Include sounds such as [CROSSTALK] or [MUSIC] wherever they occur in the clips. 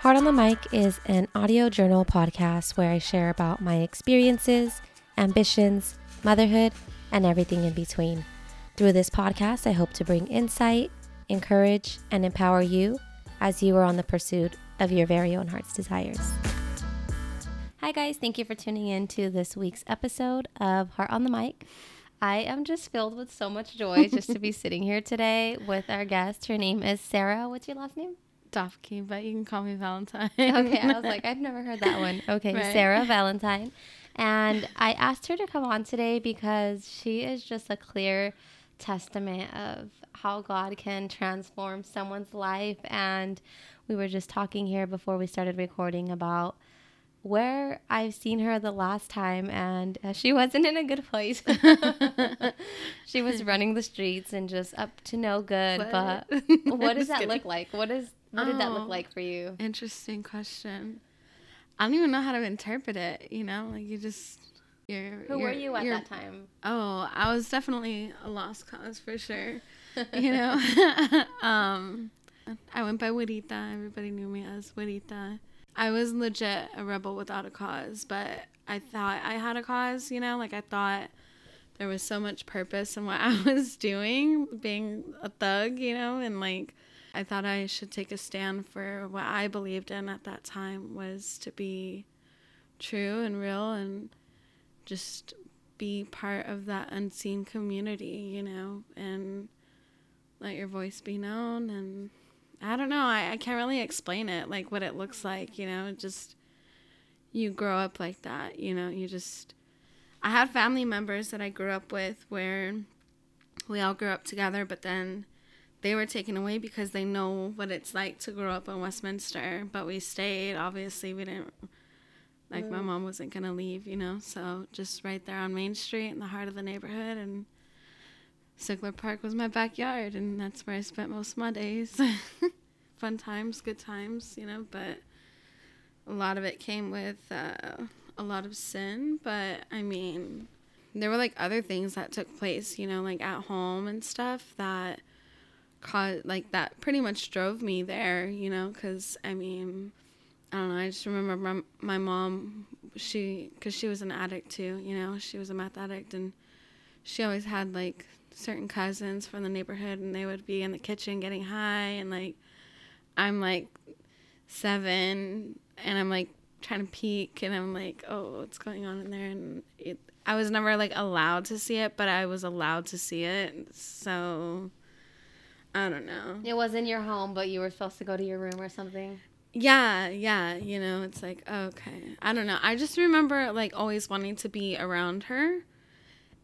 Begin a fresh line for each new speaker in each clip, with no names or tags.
Heart on the Mic is an audio journal podcast where I share about my experiences, ambitions, motherhood, and everything in between. Through this podcast, I hope to bring insight, encourage, and empower you as you are on the pursuit of your very own heart's desires. Hi, guys. Thank you for tuning in to this week's episode of Heart on the Mic. I am just filled with so much joy just to be [LAUGHS] sitting here today with our guest. Her name is Sarah. What's your last name?
But you can call me Valentine. [LAUGHS]
Okay, I was [LAUGHS] like, I've never heard that one. Okay,
Right.
Sarah [LAUGHS] Valentine. And I asked her to come on today because she is just a clear testament of how God can transform someone's life. And we were just talking here before we started recording about where I've seen her the last time, and uh, she wasn't in a good place. she was running the streets and just up to no good. But,
But-
what does that look
kidding.
like? What is what did that look
Oh.
like for you?
Interesting question. I don't even know how to interpret it. You know, like you just you're.
Who were
you're-
you at that time?
Oh, I was definitely a lost cause for sure. [LAUGHS] you know, [LAUGHS] um, I went by Juanita. Everybody knew me as Juanita. I was legit a rebel without a cause, but I thought I had a cause. You know, like I thought there was so much purpose in what [LAUGHS] I was doing, being a thug. You know, and like I thought I should take a stand for what I believed in at that time was to be true and real and just be part of that unseen community, you know, and let your voice be known. And I don't know, I, I can't really explain it, like what it looks like, you know, just you grow up like that, you know, you just. I had family members that I grew up with where we all grew up together, but then they were taken away because they know what it's like to grow up in Westminster. But we stayed. Obviously, we didn't. Like my mom wasn't gonna leave, you know. So just right there on Main Street in the heart of the neighborhood, and Sigler Park was my backyard, and that's where I spent most of my days. [LAUGHS] Fun times, good times, you know. But a lot of it came with uh, a lot of sin. But I mean, there were like other things that took place, you know, like at home and stuff that caused like that pretty much drove me there, you know, because I mean, I don't know. I just remember my, my mom, she, because she was an addict too, you know, she was a meth addict, and she always had like certain cousins from the neighborhood, and they would be in the kitchen getting high, and like, I'm like seven, and I'm like trying to peek, and I'm like, oh, what's going on in there? And it, I was never like allowed to see it, but I was allowed to see it, so I don't know.
It was in your home, but you were supposed to go to your room or something.
Yeah, yeah, you know, it's like, okay. I don't know. I just remember like always wanting to be around her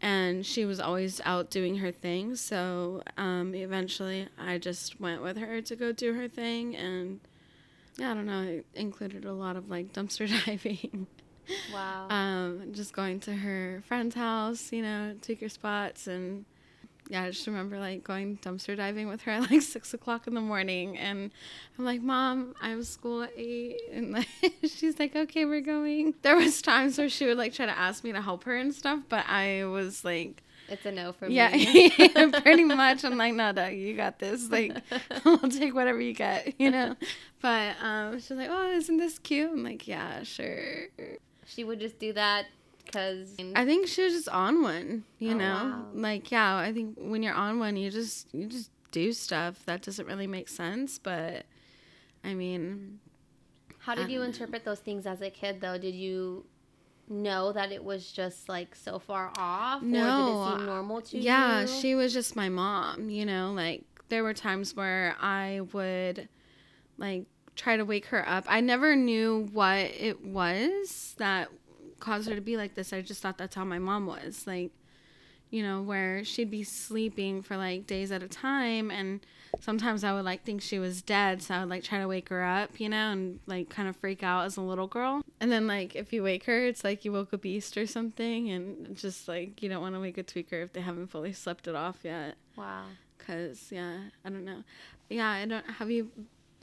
and she was always out doing her thing. So, um eventually I just went with her to go do her thing and yeah, I don't know, it included a lot of like [LAUGHS] dumpster diving.
Wow.
um just going to her friend's house, you know, take her spots and yeah, I just remember like going dumpster diving with her at like [LAUGHS] six o'clock in the morning, and I'm like, "Mom, I have school at 8. [LAUGHS] and like, [LAUGHS] she's like, "Okay, we're going." There was times where she would like try to ask me to help her and stuff, but I was like,
it's a no for
"Yeah,
me.
Yeah, pretty much." I'm like, "No, Doug, you got this. Like, I'll take whatever you get, you know." But um, she's like, "Oh, isn't this cute?" I'm like, "Yeah, sure."
she would just do that because
I think she was just on one, you
Oh,
know?
wow.
Like, yeah, I think when you're on one, you just you just do stuff that doesn't really make sense, but I mean,
How did you
know.
interpret those things as a kid, though? Did you know that it was just like so far off, or did
No,
it seem normal to you?
yeah, she was just my mom, you know? Like there were times where I would like try to wake her up. I never knew what it was that caused her to be like this. I just thought that's how my mom was. Like you know, where she'd be sleeping for like days at a time and sometimes I would like think she was dead, so I would like try to wake her up, you know, and like kind of freak out as a little girl. And then like if you wake her, it's like you woke a beast or something and just like you don't want to wake a tweaker if they haven't fully slept it off yet
Wow.
cuz yeah, I don't know. Yeah, I don't have you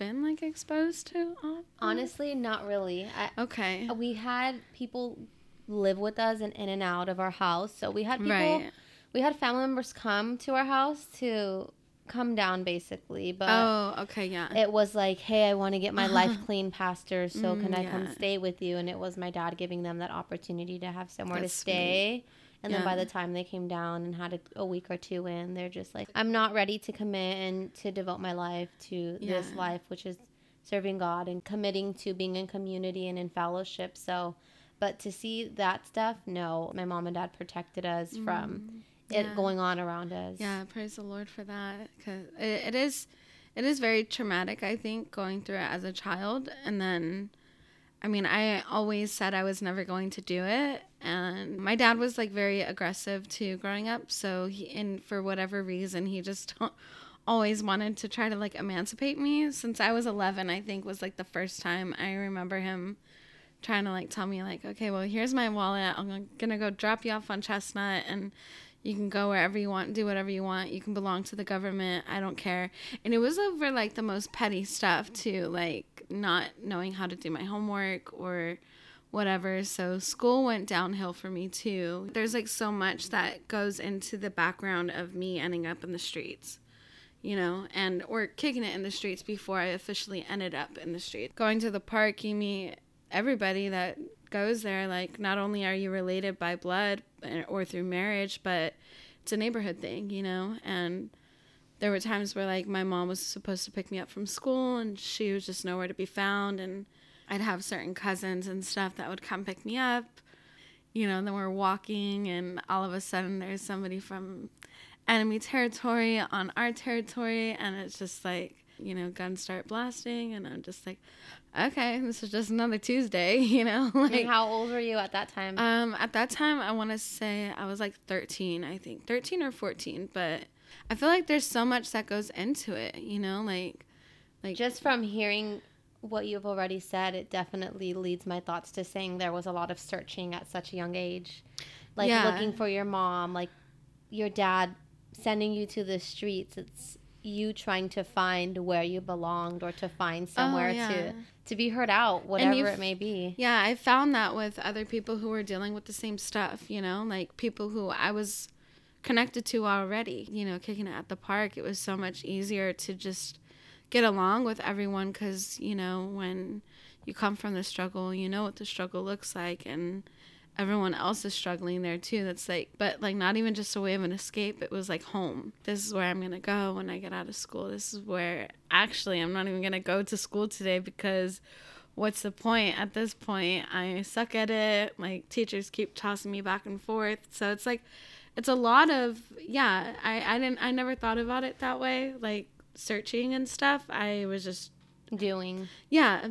been like exposed to all
Honestly, not really. I,
Okay.
we had people live with us and in and out of our house. So we had people
Right.
we had family members come to our house to come down basically, but
oh, okay, yeah.
it was like, hey, I want to get my life [LAUGHS] clean, Pastor. So
Mm,
can I come stay with you? And it was my dad giving them that opportunity to have somewhere
That's
to stay. And then by the time they came down and had a, a week or two in, they're just like, I'm not ready to commit and to devote my life to this life, which is serving God and committing to being in community and in fellowship. So, but to see that stuff, no, my mom and dad protected us from it
Mm, yeah.
going on around us.
Yeah, praise the Lord for that because it, it is, it is very traumatic. I think going through it as a child, and then, I mean, I always said I was never going to do it, and my dad was like very aggressive too growing up. So he, and for whatever reason, he just [LAUGHS] always wanted to try to like emancipate me. Since I was 11, I think was like the first time I remember him trying to like tell me like, okay, well, here's my wallet. I'm gonna go drop you off on Chestnut and you can go wherever you want, do whatever you want. You can belong to the government. I don't care. And it was over like the most petty stuff too, like not knowing how to do my homework or whatever. So school went downhill for me too. There's like so much that goes into the background of me ending up in the streets. You know, and or kicking it in the streets before I officially ended up in the streets. Going to the park, you meet everybody that goes there. Like, not only are you related by blood eh, or through marriage, but it's a neighborhood thing, you know? And there were times where, like, my mom was supposed to pick me up from school and she was just nowhere to be found. And I'd have certain cousins and stuff that would come pick me up. You know, then we're walking, and all of a sudden there's somebody from enemy territory on our territory, and it's just like, you know, guns start blasting, and I'm just like, okay, this is just another Tuesday, [LAUGHS] you know? [LAUGHS]
And
like,
how old were you at that time?
um, at that time, I want to say I was like 13, I think, 13 or 14, but I feel like there's so much that goes into it, you know, like, like
Just from hearing what you've already said, it definitely leads my thoughts to saying there was a lot of searching at such a young age. Like
Yeah.
looking for your mom, like your dad sending you to the streets. It's you trying to find where you belonged or to find oh, somewhere
Oh, yeah.
to to be heard out, whatever it may be.
Yeah, I found that with other people who were dealing with the same stuff, you know, like people who I was connected to already, you know, kicking it at the park. It was so much easier to just get along with everyone because, you know, when you come from the struggle, you know what the struggle looks like and everyone else is struggling there too. That's like, but like not even just a way of an escape. It was like home. This is where I'm going to go when I get out of school. This is where actually I'm not even going to go to school today because what's the point at this point i suck at it like teachers keep tossing me back and forth so it's like it's a lot of yeah i i didn't i never thought about it that way like searching and stuff i was just
Doing
yeah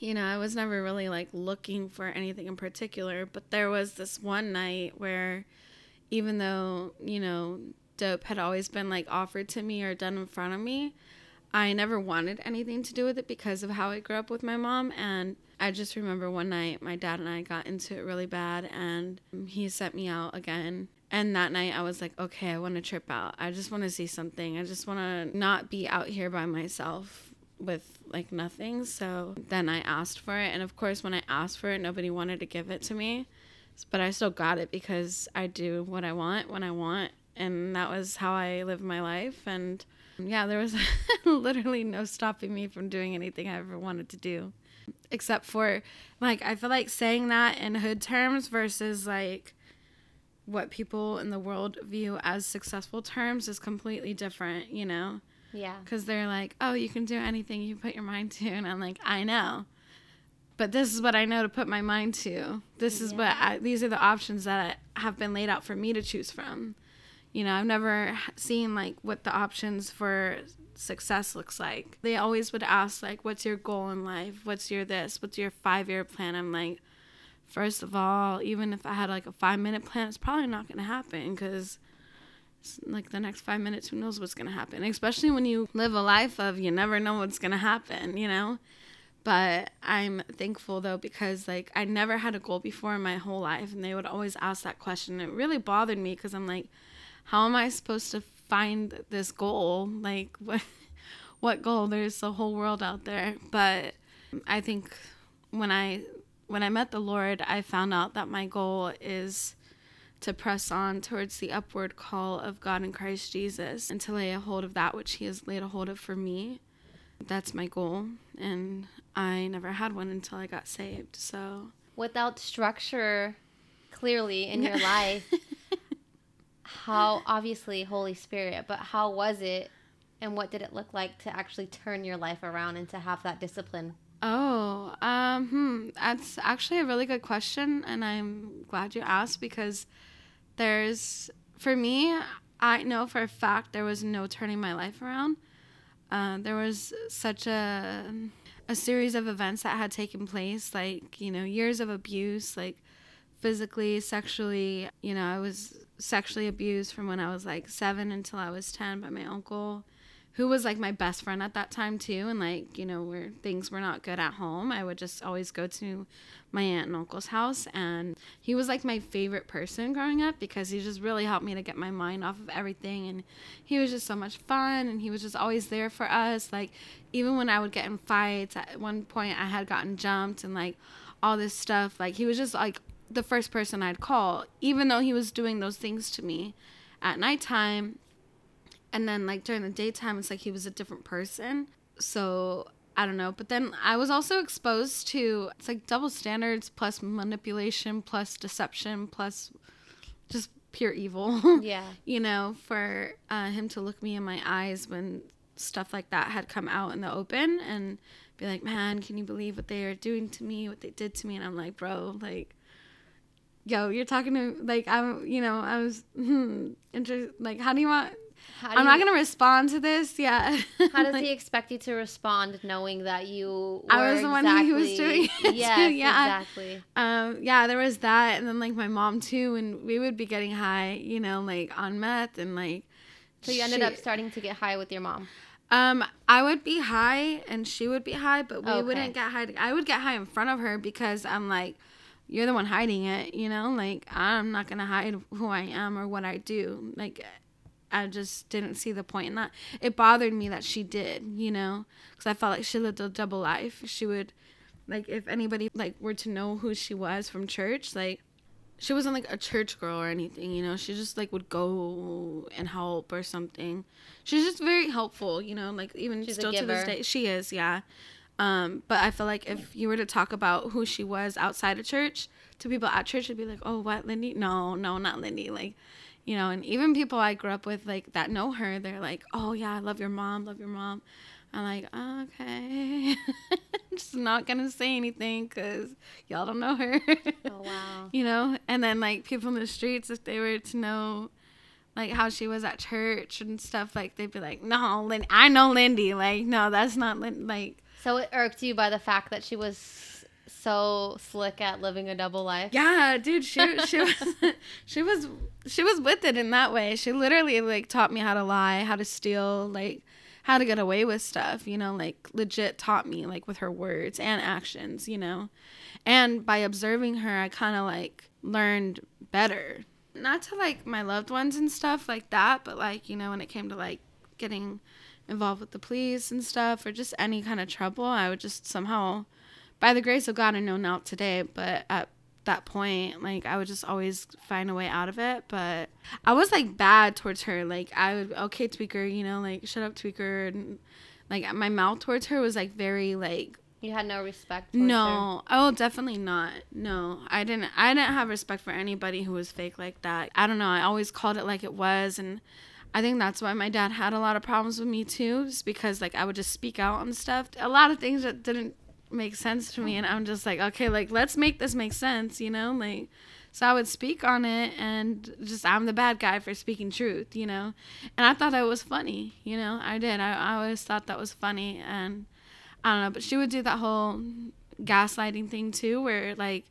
you know i was never really like looking for anything in particular but there was this one night where even though you know dope had always been like offered to me or done in front of me i never wanted anything to do with it because of how i grew up with my mom and i just remember one night my dad and i got into it really bad and he sent me out again. And that night i was like okay i want to trip out. I just want to see something. I just want to not be out here by myself with like nothing. So then I asked for it. And of course, when I asked for it, nobody wanted to give it to me. But I still got it because I do what I want when I want. And that was how I live my life. And yeah, there was [LAUGHS] literally no stopping me from doing anything I ever wanted to do. Except for, like, I feel like saying that in hood terms versus like what people in the world view as successful terms is completely different, you know?
Yeah.
because they're like, oh, you can do anything you put your mind to. And I'm like, I know. But this is what I know to put my mind to. This is what I, these are the options that have been laid out for me to choose from. You know, I've never seen like what the options for success looks like. They always would ask like, what's your goal in life? What's your this? What's your five year plan? I'm like, first of all, even if I had like a five minute plan, it's probably not going to happen because like the next five minutes, who knows what's gonna happen? Especially when you live a life of you never know what's gonna happen, you know. But I'm thankful though because like I never had a goal before in my whole life, and they would always ask that question. It really bothered me because I'm like, how am I supposed to find this goal? Like [LAUGHS] what? What goal? There's a whole world out there. But I think when I when I met the Lord, I found out that my goal is to press on towards the upward call of God in Christ Jesus and to lay a hold of that which He has laid a hold of for me. That's my goal. And I never had one until I got saved. So,
without structure clearly in your [LAUGHS] life, how obviously Holy Spirit, but how was it and what did it look like to actually turn your life around and to have that discipline?
Oh, um, hmm, that's actually a really good question, and I'm glad you asked because there's, for me, I know for a fact there was no turning my life around. Uh, there was such a a series of events that had taken place, like you know, years of abuse, like physically, sexually. You know, I was sexually abused from when I was like seven until I was ten by my uncle who was like my best friend at that time too and like you know where things were not good at home i would just always go to my aunt and uncle's house and he was like my favorite person growing up because he just really helped me to get my mind off of everything and he was just so much fun and he was just always there for us like even when i would get in fights at one point i had gotten jumped and like all this stuff like he was just like the first person i'd call even though he was doing those things to me at nighttime and then like during the daytime it's like he was a different person. So i don't know. But then i was also exposed to it's like double standards plus manipulation plus deception plus just pure evil. [LAUGHS]
Yeah.
You know for uh, him to look me in my eyes when stuff like that had come out in the open and be like man can you believe what they are doing to me what they did to me? And i'm like bro like yo you're talking to like i'm you know i was [LAUGHS] hmm, interested like how do you want I'm not gonna respond to this. Yeah. [LAUGHS]
how does he expect you to respond, knowing that you?
I was the
exactly,
one who was doing it.
Yes,
yeah.
exactly.
Um, yeah, there was that, and then like my mom too, and we would be getting high, you know, like on meth and like.
So you ended she, up starting to get high with your mom.
Um, I would be high and she would be high, but we okay. wouldn't get high. I would get high in front of her because I'm like, you're the one hiding it, you know? Like, I'm not gonna hide who I am or what I do. Like, I just didn't see the point in that. It bothered me that she did, you know, because I felt like she lived a double life. She would, like, if anybody like were to know who she was from church, like, she wasn't like a church girl or anything, you know. She just like would go and help or something. She's just very helpful, you know. Like even She's still to this day, she is, yeah. Um, but I feel like if you were to talk about who she was outside of church to people at church, it'd be like, oh, what, Lindy? No, no, not Lindy. Like, you know, and even people I grew up with like that know her, they're like, "Oh yeah, I love your mom, love your mom." I'm like, okay, [LAUGHS] just not gonna say anything because y'all don't know her.
oh wow. [LAUGHS]
You know, and then like people in the streets, if they were to know, like how she was at church and stuff, like they'd be like, no, Lynn, I know Lindy. Like, no, that's not Lynn. Like,
so it irked you by the fact that she was so slick at living a double life.
Yeah, dude, she she was [LAUGHS] she was she was with it in that way. She literally like taught me how to lie, how to steal, like how to get away with stuff, you know, like legit taught me like with her words and actions, you know. And by observing her, I kind of like learned better. Not to like my loved ones and stuff like that, but like, you know, when it came to like getting involved with the police and stuff or just any kind of trouble, I would just somehow by the grace of God, I know now today, but at that point, like I would just always find a way out of it. But I was like bad towards her. Like I would okay tweaker, you know, like shut up tweaker, and like my mouth towards her was like very like.
You had no respect.
no, her. oh, definitely not. No, I didn't. I didn't have respect for anybody who was fake like that. I don't know. I always called it like it was, and I think that's why my dad had a lot of problems with me too, just because like I would just speak out on stuff. A lot of things that didn't make sense to me and i'm just like okay like let's make this make sense you know like so i would speak on it and just i'm the bad guy for speaking truth you know and i thought that was funny you know i did i, I always thought that was funny and i don't know but she would do that whole gaslighting thing too where like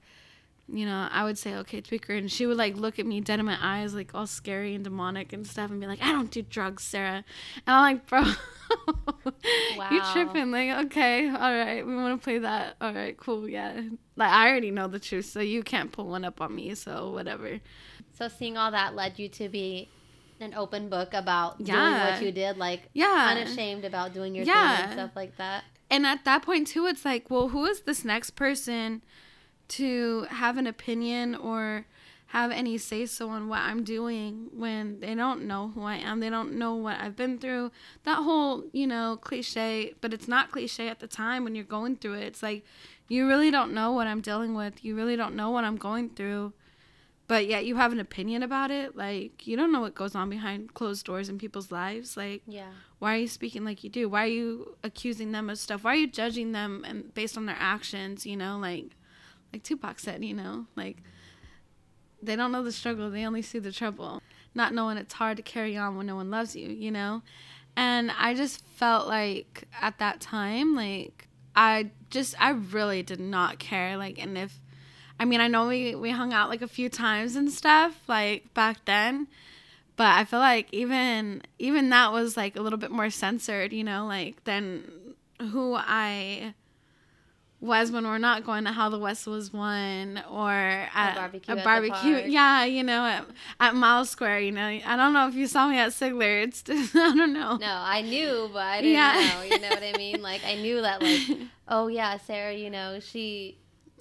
you know, I would say, okay, tweaker. And she would like look at me dead in my eyes, like all scary and demonic and stuff, and be like, I don't do drugs, Sarah. And I'm like, bro, [LAUGHS] wow. you tripping. Like, okay, all right, we want to play that. All right, cool, yeah. Like, I already know the truth, so you can't pull one up on me, so whatever.
So, seeing all that led you to be an open book about yeah. doing what you did, like,
yeah.
unashamed about doing your yeah. thing and stuff like that.
And at that point, too, it's like, well, who is this next person? To have an opinion or have any say so on what I'm doing when they don't know who I am. They don't know what I've been through. That whole, you know, cliche, but it's not cliche at the time when you're going through it. It's like you really don't know what I'm dealing with. You really don't know what I'm going through. But yet you have an opinion about it. Like you don't know what goes on behind closed doors in people's lives. Like
Yeah.
why are you speaking like you do? Why are you accusing them of stuff? Why are you judging them and based on their actions, you know, like like Tupac said, you know, like they don't know the struggle, they only see the trouble. Not knowing it's hard to carry on when no one loves you, you know? And I just felt like at that time, like I just I really did not care. Like and if I mean I know we, we hung out like a few times and stuff, like back then. But I feel like even even that was like a little bit more censored, you know, like than who I was when we're not going to how the West was won or at
barbecue
a barbecue. yeah, you know, at, at Miles Square. You know, I don't know if you saw me at Sigler. It's [LAUGHS] I don't know.
No, I knew, but I didn't
Yeah.
know. You know what I mean? Like I knew that, like, [LAUGHS] oh yeah, Sarah. You know, she.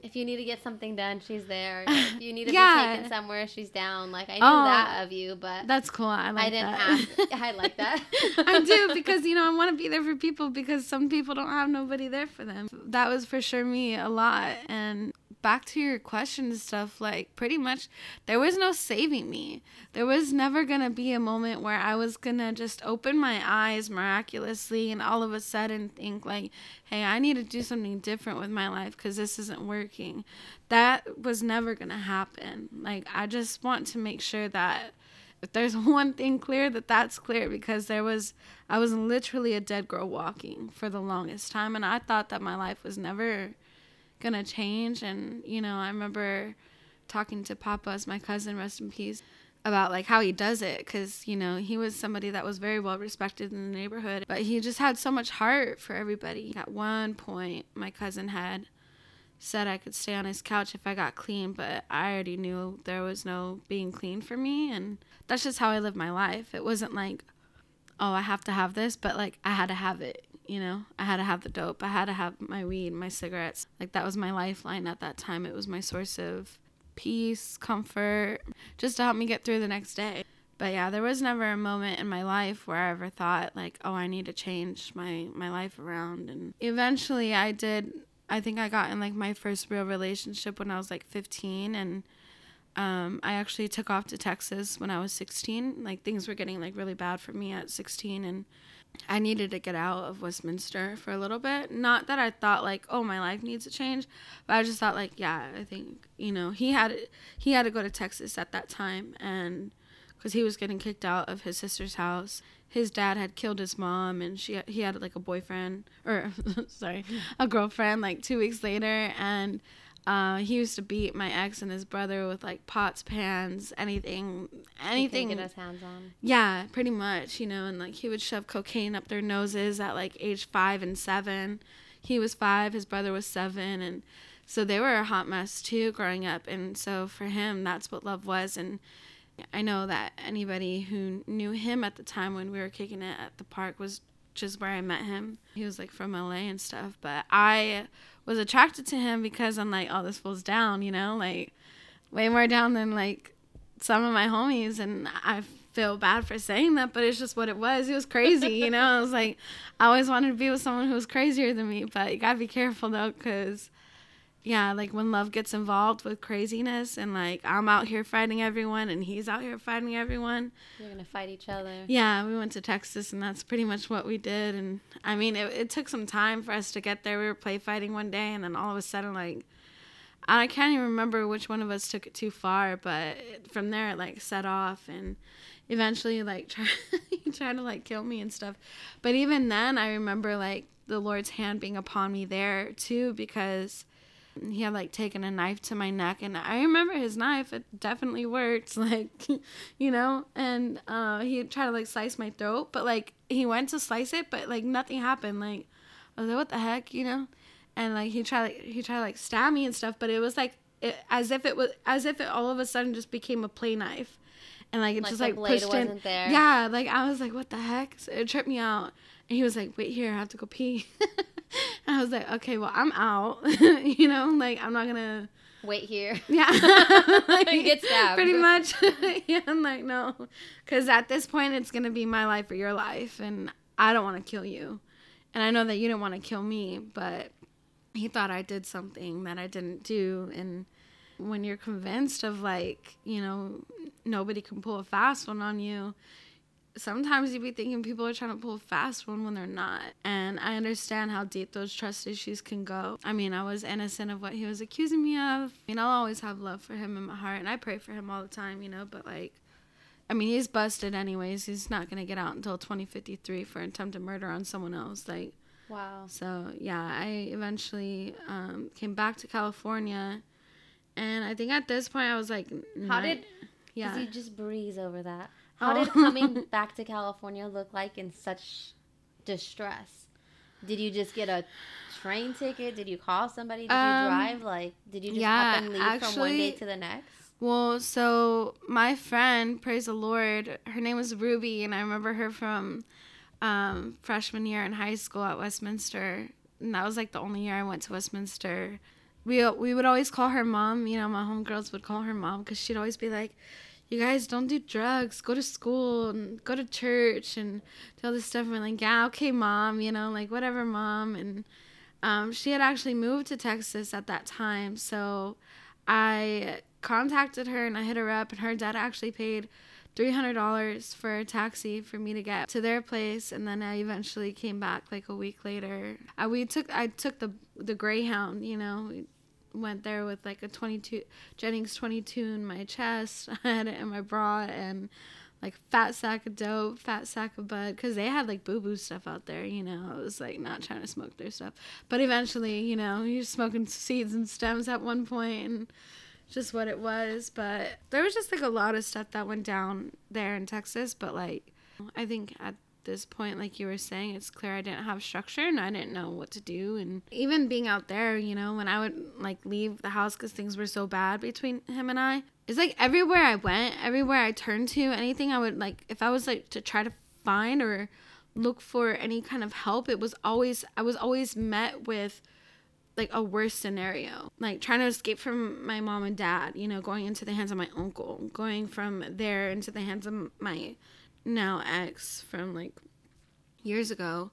If you need to get something done, she's there. [LAUGHS] If you need to
Yeah.
be taken somewhere, she's down. Like I knew
Oh,
that of you, but
That's cool. I like
I didn't
that.
ask. [LAUGHS] I like that.
I do [LAUGHS] because you know I want to be there for people because some people don't have nobody there for them. That was for sure me a lot. And back to your question and stuff, like pretty much there was no saving me. There was never gonna be a moment where I was gonna just open my eyes miraculously and all of a sudden think like, hey, I need to do something different with my life because this isn't working. That was never gonna happen. Like I just want to make sure that if there's [LAUGHS] one thing clear that that's clear because there was i was literally a dead girl walking for the longest time and i thought that my life was never gonna change. And you know i remember talking to papa as my cousin rest in peace about like how he does it because you know he was somebody that was very well respected in the neighborhood but he just had so much heart for everybody. At one point my cousin had said I could stay on his couch if I got clean, but I already knew there was no being clean for me. And that's just how I lived my life. It wasn't like, oh, I have to have this, but like I had to have it, you know? I had to have the dope. I had to have my weed, my cigarettes. Like that was my lifeline at that time. It was my source of peace, comfort, just to help me get through the next day. But yeah, there was never a moment in my life where I ever thought like, oh, I need to change my my life around. And eventually I did I think I got in like my first real relationship when I was like 15 and um, I actually took off to Texas when I was 16. Like things were getting like really bad for me at 16 and I needed to get out of Westminster for a little bit. Not that I thought like, oh, my life needs to change, but I just thought like, yeah, I think you know he had he had to go to Texas at that time, and because he was getting kicked out of his sister's house. His dad had killed his mom, and she he had like a boyfriend or [LAUGHS] sorry, a girlfriend like two weeks later, and uh, he used to beat my ex and his brother with like pots, pans, anything, anything.
Get his hands on.
Yeah, pretty much, you know, and like he would shove cocaine up their noses at like age five and seven. He was five, his brother was seven, and so they were a hot mess too growing up. And so for him, that's what love was. And I know that anybody who knew him at the time when we were kicking it at the park was just where I met him. He was like from LA and stuff, but I was attracted to him because I'm like, oh, this fool's down, you know, like way more down than like some of my homies and I feel bad for saying that, but it's just what it was. It was crazy, you know. I was like, I always wanted to be with someone who was crazier than me, but you gotta be careful though, cause yeah, like when love gets involved with craziness and like I'm out here fighting everyone and he's out here fighting everyone.
You're gonna fight each other.
Yeah, we went to Texas and that's pretty much what we did. And I mean, it, it took some time for us to get there. We were play fighting one day and then all of a sudden, like, I can't even remember which one of us took it too far, but from there it like set off and eventually like [LAUGHS] try, trying to like kill me and stuff. But even then, I remember like the Lord's hand being upon me there too because he had like taken a knife to my neck and i remember his knife it definitely worked [LAUGHS] like you know and uh he tried to like slice my throat but like he went to slice it but like nothing happened like i was like what the heck? you know? And like he tried like he tried to like stab me and stuff but it was like it, as if it was as if it all of a sudden just became a play knife. And like it
Like
just
the
like
blade
pushed in
wasn't there.
yeah like i was like what the heck? So it tripped me out. And he was like wait here i have to go pee [LAUGHS] i was like okay well i'm out [LAUGHS] you know like i'm not gonna
wait here. [LAUGHS]
Yeah. [LAUGHS] like,
Get stabbed.
Pretty much. yeah, I'm like, no. Because at this point, it's going to be my life or your life. And I don't want to kill you. And I know that you didn't want to kill me, but he thought I did something that I didn't do. And when you're convinced of, like, you know, nobody can pull a fast one on you, sometimes you be thinking people are trying to pull a fast one when they're not. And I understand how deep those trust issues can go. I mean, I was innocent of what he was accusing me of. I mean, I'll always have love for him in my heart, and I pray for him all the time, you know, but like, I mean, he's busted anyways. He's not going to get out until 2053 for attempted murder on someone else. Like,
Wow.
so yeah, I eventually um, came back to California. And I think at this point I was like,
How did
yeah.
you just breeze over that? How
Oh.
did coming [LAUGHS] back to California look like in such distress? Did you just get a train ticket? Did you call somebody? Did
Um,
you drive? Like, did you just
yeah,
up and leave from one day to the next?
Well, so my friend, praise the Lord, her name was Ruby, and I remember her from um, freshman year in high school at Westminster. And that was like the only year I went to Westminster. We, we would always call her mom. You know, my homegirls would call her mom because she'd always be like, you guys don't do drugs, go to school and go to church and do all this stuff. And like, yeah, okay, mom, you know, like whatever, mom. And um, she had actually moved to Texas at that time. So I contacted her and I hit her up, and her dad actually paid $300 for a taxi for me to get to their place and then I eventually came back like a week later. I we took I took the the Greyhound, you know, went there with like a 22 Jennings 22 in my chest. I had it in my bra and like fat sack of dope, fat sack of bud, because they had like boo boo stuff out there, you know. I was like not trying to smoke their stuff, but eventually, you know, you're smoking seeds and stems at one point, and just what it was. But there was just like a lot of stuff that went down there in Texas. But like, I think at this point, like you were saying, it's clear I didn't have structure and I didn't know what to do. And even being out there, you know, when I would like leave the house because things were so bad between him and I, it's like everywhere I went, everywhere I turned to, anything I would like, if I was like to try to find or look for any kind of help, it was always, I was always met with like a worse scenario like trying to escape from my mom and dad you know going into the hands of my uncle going from there into the hands of my now ex from like years ago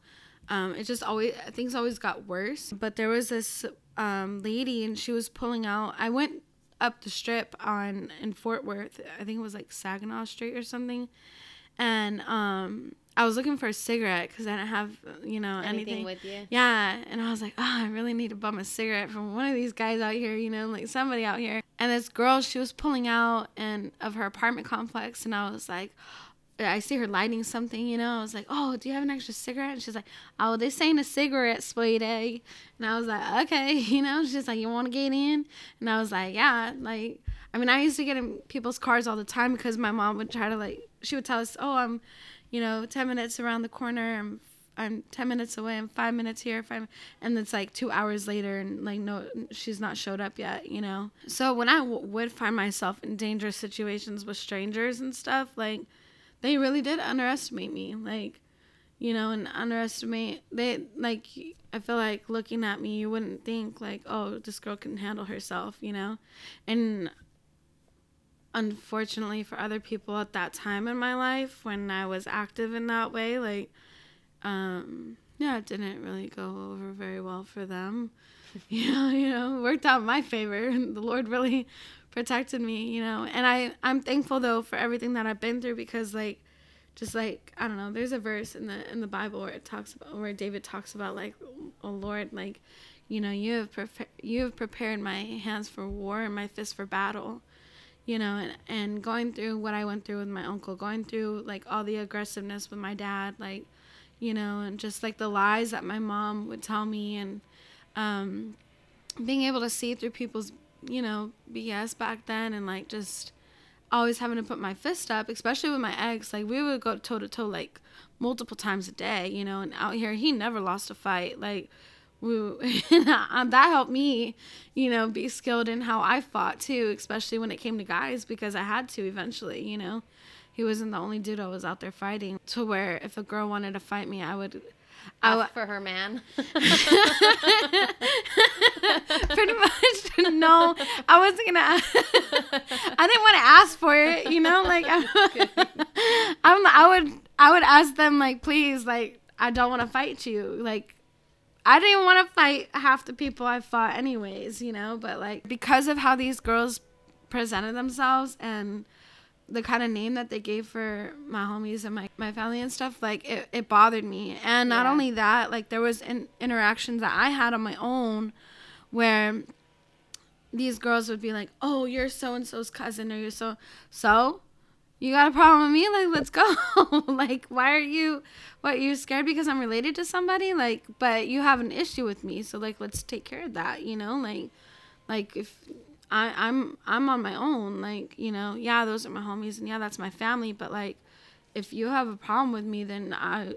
um it just always things always got worse but there was this um lady and she was pulling out i went up the strip on in fort worth i think it was like saginaw street or something and um i was looking for a cigarette because i didn't have you know
Anything,
anything
with you?
yeah, and I was like, oh, I really need to bum a cigarette from one of these guys out here, you know, like somebody out here. And this girl, she was pulling out and of her apartment complex, and I was like, Uh, I see her lighting something, you know. I was like, oh, do you have an extra cigarette? And she's like, oh, this ain't a cigarette, sweetie. And I was like, okay, [LAUGHS] you know. She's like, you want to get in? And I was like, yeah, like. I mean, I used to get in people's cars all the time because my mom would try to like. She would tell us, "Oh, I'm, you know, ten minutes around the corner. I'm I'm 10 minutes away. I'm five minutes here. Five, and it's like two hours later, and like, no, she's not showed up yet, you know? So when I w- would find myself in dangerous situations with strangers and stuff, like, they really did underestimate me. Like, you know, and underestimate, they, like, I feel like looking at me, you wouldn't think, like, oh, this girl can handle herself, you know? And unfortunately for other people at that time in my life when I was active in that way, like, um, yeah, it didn't really go over very well for them. [LAUGHS] you know, you know, worked out in my favor. And [LAUGHS] the Lord really protected me, you know. And I, I'm thankful though for everything that I've been through because like, just like I don't know, there's a verse in the in the Bible where it talks about where David talks about like, oh Lord, like, you know, you have prepared you have prepared my hands for war and my fists for battle you know and, and going through what i went through with my uncle going through like all the aggressiveness with my dad like you know and just like the lies that my mom would tell me and um being able to see through people's you know bs back then and like just always having to put my fist up especially with my ex like we would go toe to toe like multiple times a day you know and out here he never lost a fight like we, [LAUGHS] that helped me, you know, be skilled in how I fought too, especially when it came to guys because I had to eventually, you know. He wasn't the only dude I was out there fighting. To where if a girl wanted to fight me, I would I
for her man. [LAUGHS] [LAUGHS]
pretty much no. I wasn't gonna. Ask. [LAUGHS] I didn't want to ask for it. You know, like I'm, I'm. I would. I would ask them like, please, like, I don't want to fight you. Like, I didn't even want to fight half the people I fought, anyways. You know, but like because of how these girls presented themselves and the kind of name that they gave for my homies and my, my family and stuff like it, it bothered me. And not
Yeah.
only that like there was in, interactions that i had on my own where these girls would be like oh you're so and so's cousin or you're so so you got a problem with me? Like let's go. [LAUGHS] Like why are you what you're scared because i'm related to somebody? Like but you have an issue with me so like let's take care of that you know? Like like if I, I'm I'm on my own. Like, you know, yeah, those are my homies and yeah, that's my family, but like if you have a problem with me then I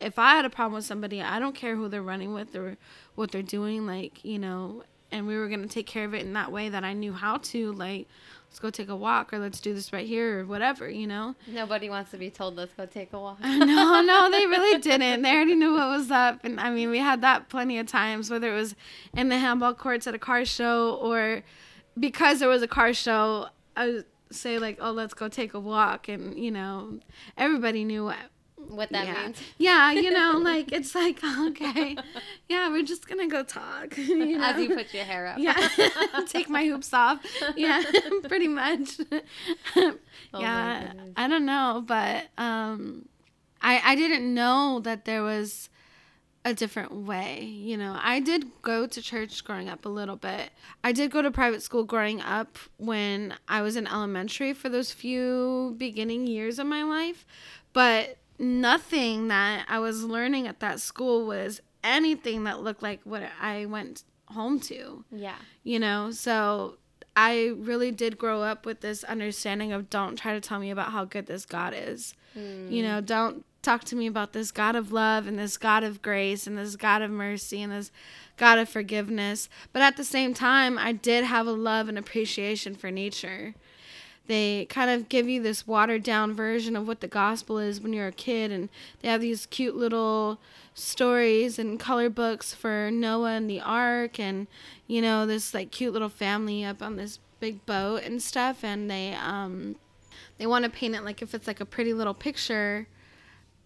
if I had a problem with somebody, I don't care who they're running with or what they're doing, like, you know, and we were gonna take care of it in that way that I knew how to, like, let's go take a walk or let's do this right here or whatever, you know?
Nobody wants to be told, let's go take a walk.
no, no, they [LAUGHS] really didn't. They already knew what was up. And I mean, we had that plenty of times, whether it was in the handball courts at a car show or because there was a car show, I would say, like, oh, let's go take a walk. And, you know, everybody knew what.
That
yeah.
means. [LAUGHS]
Yeah, you know, [LAUGHS] like, it's like, [LAUGHS] okay, yeah, we're just going to go talk. You know?
As you put your hair up.
Yeah, take my hoops off. Yeah, pretty much.
Oh
yeah. I don't know, but um, I I didn't know that there was a different way. You know, I did go to church growing up a little bit. I did go to private school growing up when I was in elementary for those few beginning years of my life, but nothing that I was learning at that school was anything that looked like what I went home to
Yeah.
you know so i really did grow up with this understanding of don't try to tell me about how good this god is mm. you know don't talk to me about this god of love and this god of grace and this god of mercy and this god of forgiveness. But at the same time i did have a love and appreciation for nature. They kind of give you this watered down version of what the gospel is when you're a kid and they have these cute little stories and color books for Noah and the ark and you know this like cute little family up on this big boat and stuff and they um they want to paint it like if it's like a pretty little picture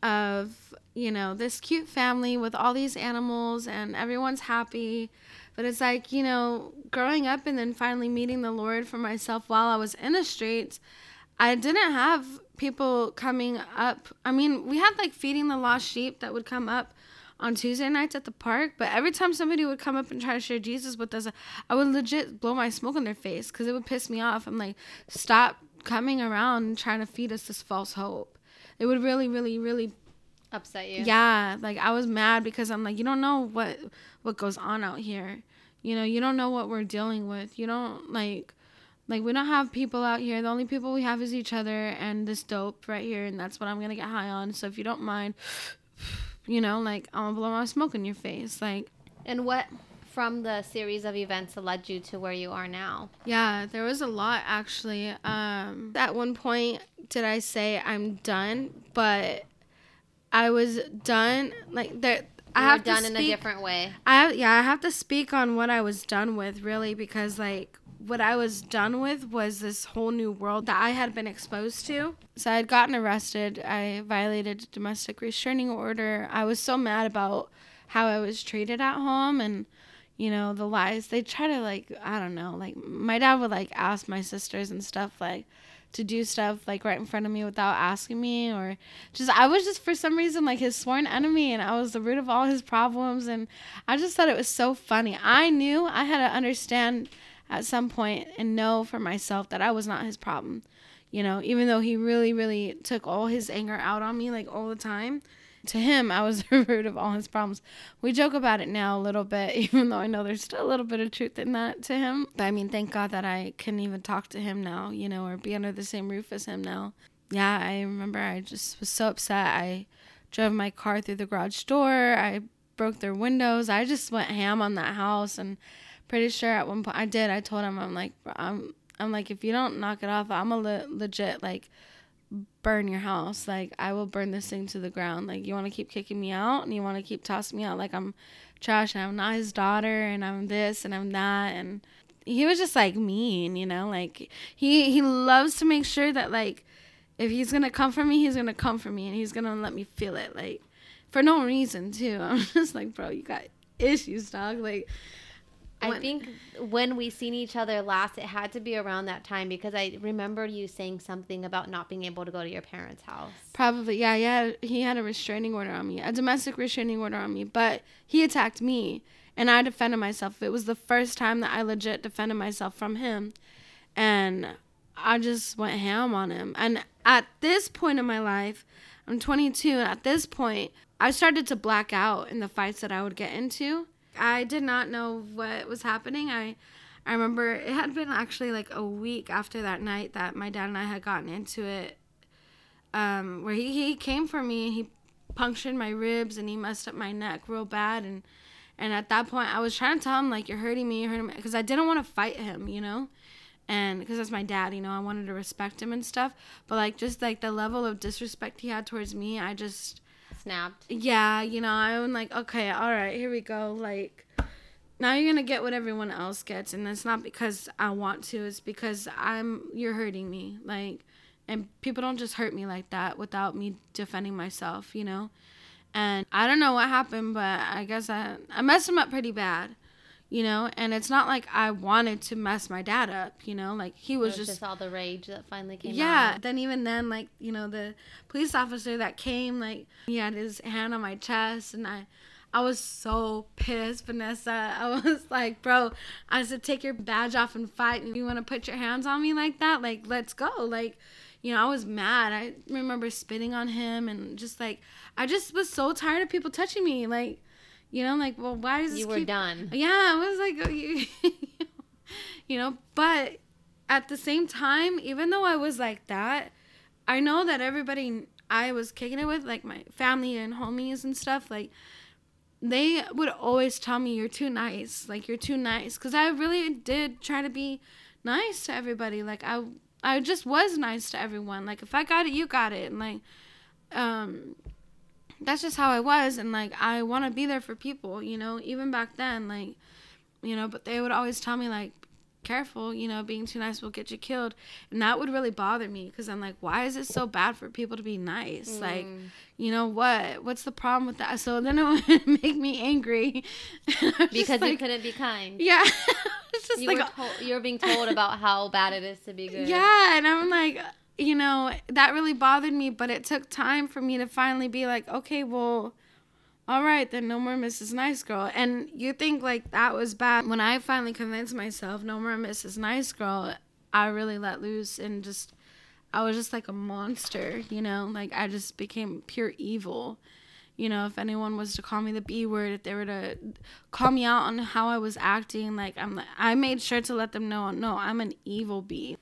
of you know this cute family with all these animals and everyone's happy. But it's like you know growing up and then finally meeting the lord for myself while i was in the streets i didn't have people coming up. I mean we had like feeding the lost sheep that would come up on tuesday nights at the park but every time somebody would come up and try to share jesus with us i would legit blow my smoke in their face because it would piss me off. I'm like stop coming around and trying to feed us this false hope it would really really really
Upset you.
yeah, like I was mad because I'm like, you don't know what what goes on out here. You know, you don't know what we're dealing with. You don't like like we don't have people out here. The only people we have is each other and this dope right here and that's what I'm going to get high on. So if you don't mind, you know, like I'm going to blow my smoke in your face. Like
And what from the series of events that led you to where you are now?
Yeah, there was a lot actually. Um, at one point, did I say I'm done? But I was done. Like there, I have
done
to
in a different way.
I have, yeah, I have to speak on what I was done with really because like what I was done with was this whole new world that I had been exposed to. So I had gotten arrested. I violated a domestic restraining order. I was so mad about how I was treated at home and you know the lies they try to like I don't know like my dad would like ask my sisters and stuff like to do stuff like right in front of me without asking me or just I was just for some reason like his sworn enemy and I was the root of all his problems and I just thought it was so funny. I knew I had to understand at some point and know for myself that I was not his problem. You know, even though he really really took all his anger out on me like all the time. To him, I was [LAUGHS] the root of all his problems. We joke about it now a little bit, [LAUGHS] even though I know there's still a little bit of truth in that to him. But I mean, thank God that I can even talk to him now, you know, or be under the same roof as him now. Yeah, I remember I just was so upset. I drove my car through the garage door. I broke their windows. I just went ham on that house, and pretty sure at one point I did. I told him, I'm like, I'm, I'm like, if you don't knock it off, I'm a le- legit like burn your house. Like I will burn this thing to the ground. Like you want to keep kicking me out and you want to keep tossing me out like I'm trash and I'm not his daughter and I'm this and I'm that and he was just like mean, you know, like he he loves to make sure that like if he's gonna come for me, he's gonna come for me, and he's gonna let me feel it, like for no reason too. [LAUGHS] I'm just like, bro, you got issues, dog. Like,
I think when we seen each other last, it had to be around that time because I remember you saying something about not being able to go to your parents' house.
Probably, yeah, yeah. He had a restraining order on me, a domestic restraining order on me, but he attacked me, and I defended myself. It was the first time that I legit defended myself from him, and I just went ham on him. And at this point in my life, I'm 22, and at this point, I started to black out in the fights that I would get into. I did not know what was happening. I I remember it had been actually like a week after that night that my dad and I had gotten into it. Um, where he, he came for me and he punctured my ribs and he messed up my neck real bad and and at that point I was trying to tell him like you're hurting me, you're hurting me because I didn't want to fight him, you know and because that's my dad you know i wanted to respect him and stuff but like just like the level of disrespect he had towards me i just
snapped.
Yeah, you know, I'm like, okay, all right, here we go. Like, now you're gonna get what everyone else gets, and it's not because I want to. It's because I'm. You're hurting me, like, and people don't just hurt me like that without me defending myself, you know. And I don't know what happened, but I guess I I messed him up pretty bad you know and it's not like i wanted to mess my dad up you know like he was, was just,
just all the rage that finally came
yeah
out.
then even then like you know the police officer that came like he had his hand on my chest and i i was so pissed vanessa i [LAUGHS] was like bro i said take your badge off and fight and you want to put your hands on me like that like let's go like you know, I was mad. I remember spitting on him and just like I just was so tired of people touching me. Like you know, like, well, why is
you were
keep...
done?
Yeah, I was like, oh, [LAUGHS] you know, but at the same time, even though I was like that, I know that everybody I was kicking it with, like my family and homies and stuff, like they would always tell me you're too nice, like you're too nice, because I really did try to be nice to everybody. Like I, I just was nice to everyone. Like if I got it, you got it, and like, um, that's just how I was and like I want to be there for people, you know, even back then like you know, but they would always tell me like careful, you know, being too nice will get you killed. And that would really bother me because I'm like, why is it so bad for people to be nice? Mm. Like, you know what? What's the problem with that? So then it [LAUGHS] would make me angry. [LAUGHS]
because like, you couldn't be kind.
Yeah. [LAUGHS]
it's just you like were to- you're being told about how bad it is to be good.
Yeah, and I'm like you know, that really bothered me, but it took time for me to finally be like, okay, well, all right, then no more Mrs. Nice Girl. And you think like that was bad. When I finally convinced myself, no more Mrs. Nice Girl, I really let loose and just, I was just like a monster, you know, like I just became pure evil. You know, if anyone was to call me the B word, if they were to call me out on how I was acting, like I'm, I made sure to let them know, no, I'm an evil bee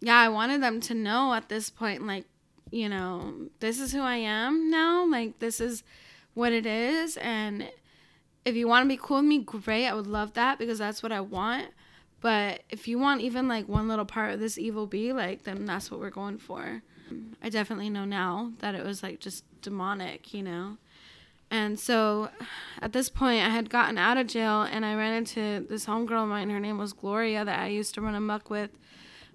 yeah, I wanted them to know at this point, like, you know, this is who I am now. Like, this is what it is. And if you want to be cool with me, great. I would love that because that's what I want. But if you want even like one little part of this evil bee, like, then that's what we're going for. I definitely know now that it was like just demonic, you know? And so at this point, I had gotten out of jail and I ran into this homegirl of mine. Her name was Gloria that I used to run amok with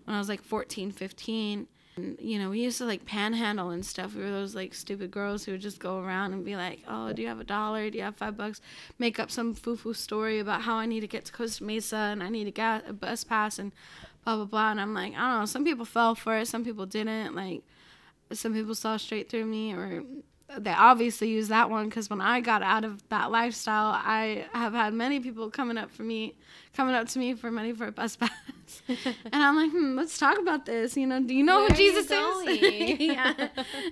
when I was like 14, 15. And, you know, we used to like panhandle and stuff. We were those like stupid girls who would just go around and be like, oh, do you have a dollar? Do you have five bucks? Make up some foo foo story about how I need to get to Costa Mesa and I need a, gas, a bus pass and blah, blah, blah. And I'm like, I don't know. Some people fell for it, some people didn't. Like, some people saw straight through me or they obviously use that one because when I got out of that lifestyle, I have had many people coming up for me, coming up to me for money for a bus [LAUGHS] pass, and I'm like, hmm, let's talk about this. You know, do you know Where who Jesus is? [LAUGHS] yeah.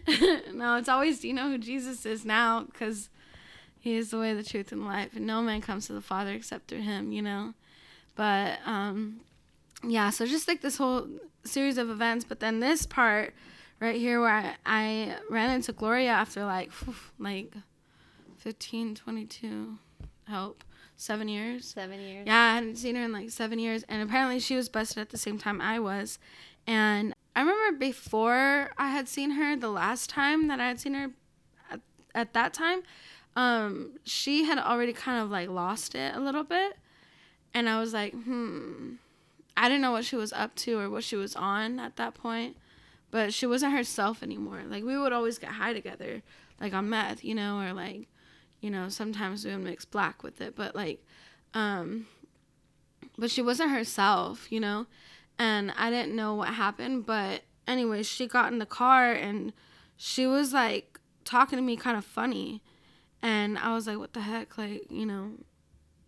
[LAUGHS] no, it's always do you know who Jesus is now because He is the way, the truth, and life, and no man comes to the Father except through Him. You know, but um, yeah. So just like this whole series of events, but then this part right here where I, I ran into Gloria after like like 15, 22, help, seven years.
Seven years.
Yeah, I hadn't seen her in like seven years, and apparently she was busted at the same time I was, and I remember before I had seen her the last time that I had seen her at, at that time, um, she had already kind of like lost it a little bit. And I was like, hmm. I didn't know what she was up to or what she was on at that point, but she wasn't herself anymore. Like we would always get high together, like on meth, you know, or like, you know, sometimes we would mix black with it, but like, um, but she wasn't herself, you know, and I didn't know what happened. But anyway, she got in the car and she was like talking to me kind of funny, and I was like, what the heck, like, you know,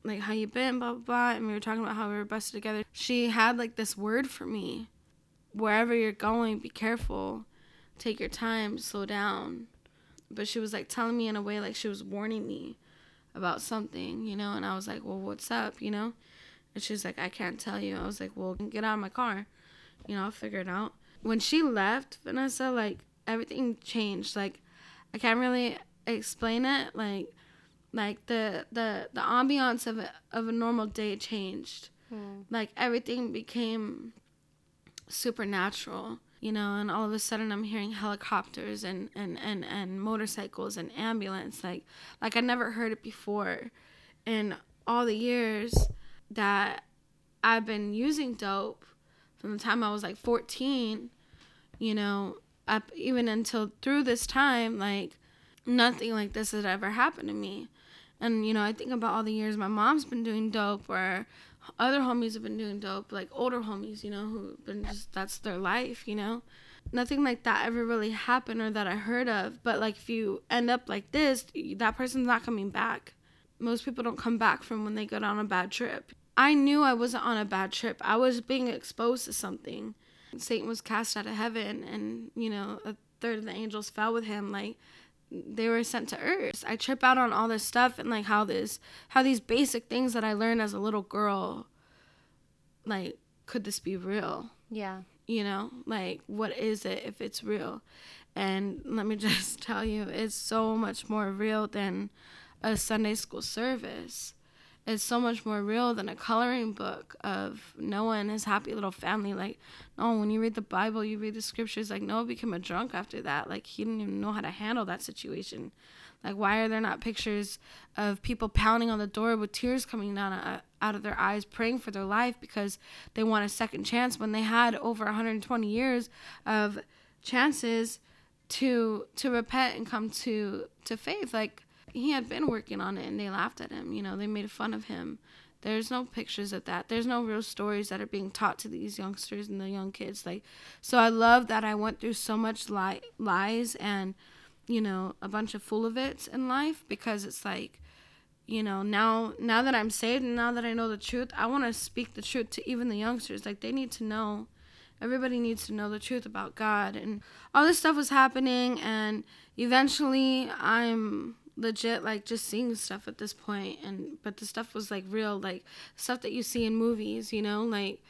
like how you been, blah blah blah, and we were talking about how we were busted together. She had like this word for me, wherever you're going, be careful, take your time, slow down. But she was like telling me in a way like she was warning me about something, you know, and I was like, well, what's up, you know? And she's like, I can't tell you. I was like, well, get out of my car, you know, I'll figure it out. When she left, Vanessa, like everything changed. Like I can't really explain it, like like the the the ambiance of a, of a normal day changed hmm. like everything became supernatural you know and all of a sudden i'm hearing helicopters and and and, and motorcycles and ambulance like like i never heard it before in all the years that i've been using dope from the time i was like 14 you know up even until through this time like nothing like this had ever happened to me. And you know, I think about all the years my mom's been doing dope, or other homies have been doing dope, like older homies, you know, who've been just that's their life, you know. Nothing like that ever really happened or that I heard of. But like, if you end up like this, that person's not coming back. Most people don't come back from when they go on a bad trip. I knew I wasn't on a bad trip. I was being exposed to something. Satan was cast out of heaven, and you know, a third of the angels fell with him. Like, they were sent to earth. I trip out on all this stuff and like how this how these basic things that I learned as a little girl like could this be real?
Yeah.
You know, like what is it if it's real? And let me [LAUGHS] just tell you, it's so much more real than a Sunday school service is so much more real than a coloring book of Noah and his happy little family. Like, no, when you read the Bible, you read the scriptures, like, Noah became a drunk after that. Like, he didn't even know how to handle that situation. Like, why are there not pictures of people pounding on the door with tears coming down uh, out of their eyes, praying for their life because they want a second chance when they had over 120 years of chances to to repent and come to to faith? Like, he had been working on it and they laughed at him. You know, they made fun of him. There's no pictures of that. There's no real stories that are being taught to these youngsters and the young kids. Like, so I love that I went through so much li- lies and, you know, a bunch of full of it in life because it's like, you know, now now that I'm saved and now that I know the truth, I want to speak the truth to even the youngsters. Like, they need to know. Everybody needs to know the truth about God and all this stuff was happening and eventually I'm legit like just seeing stuff at this point and but the stuff was like real like stuff that you see in movies you know like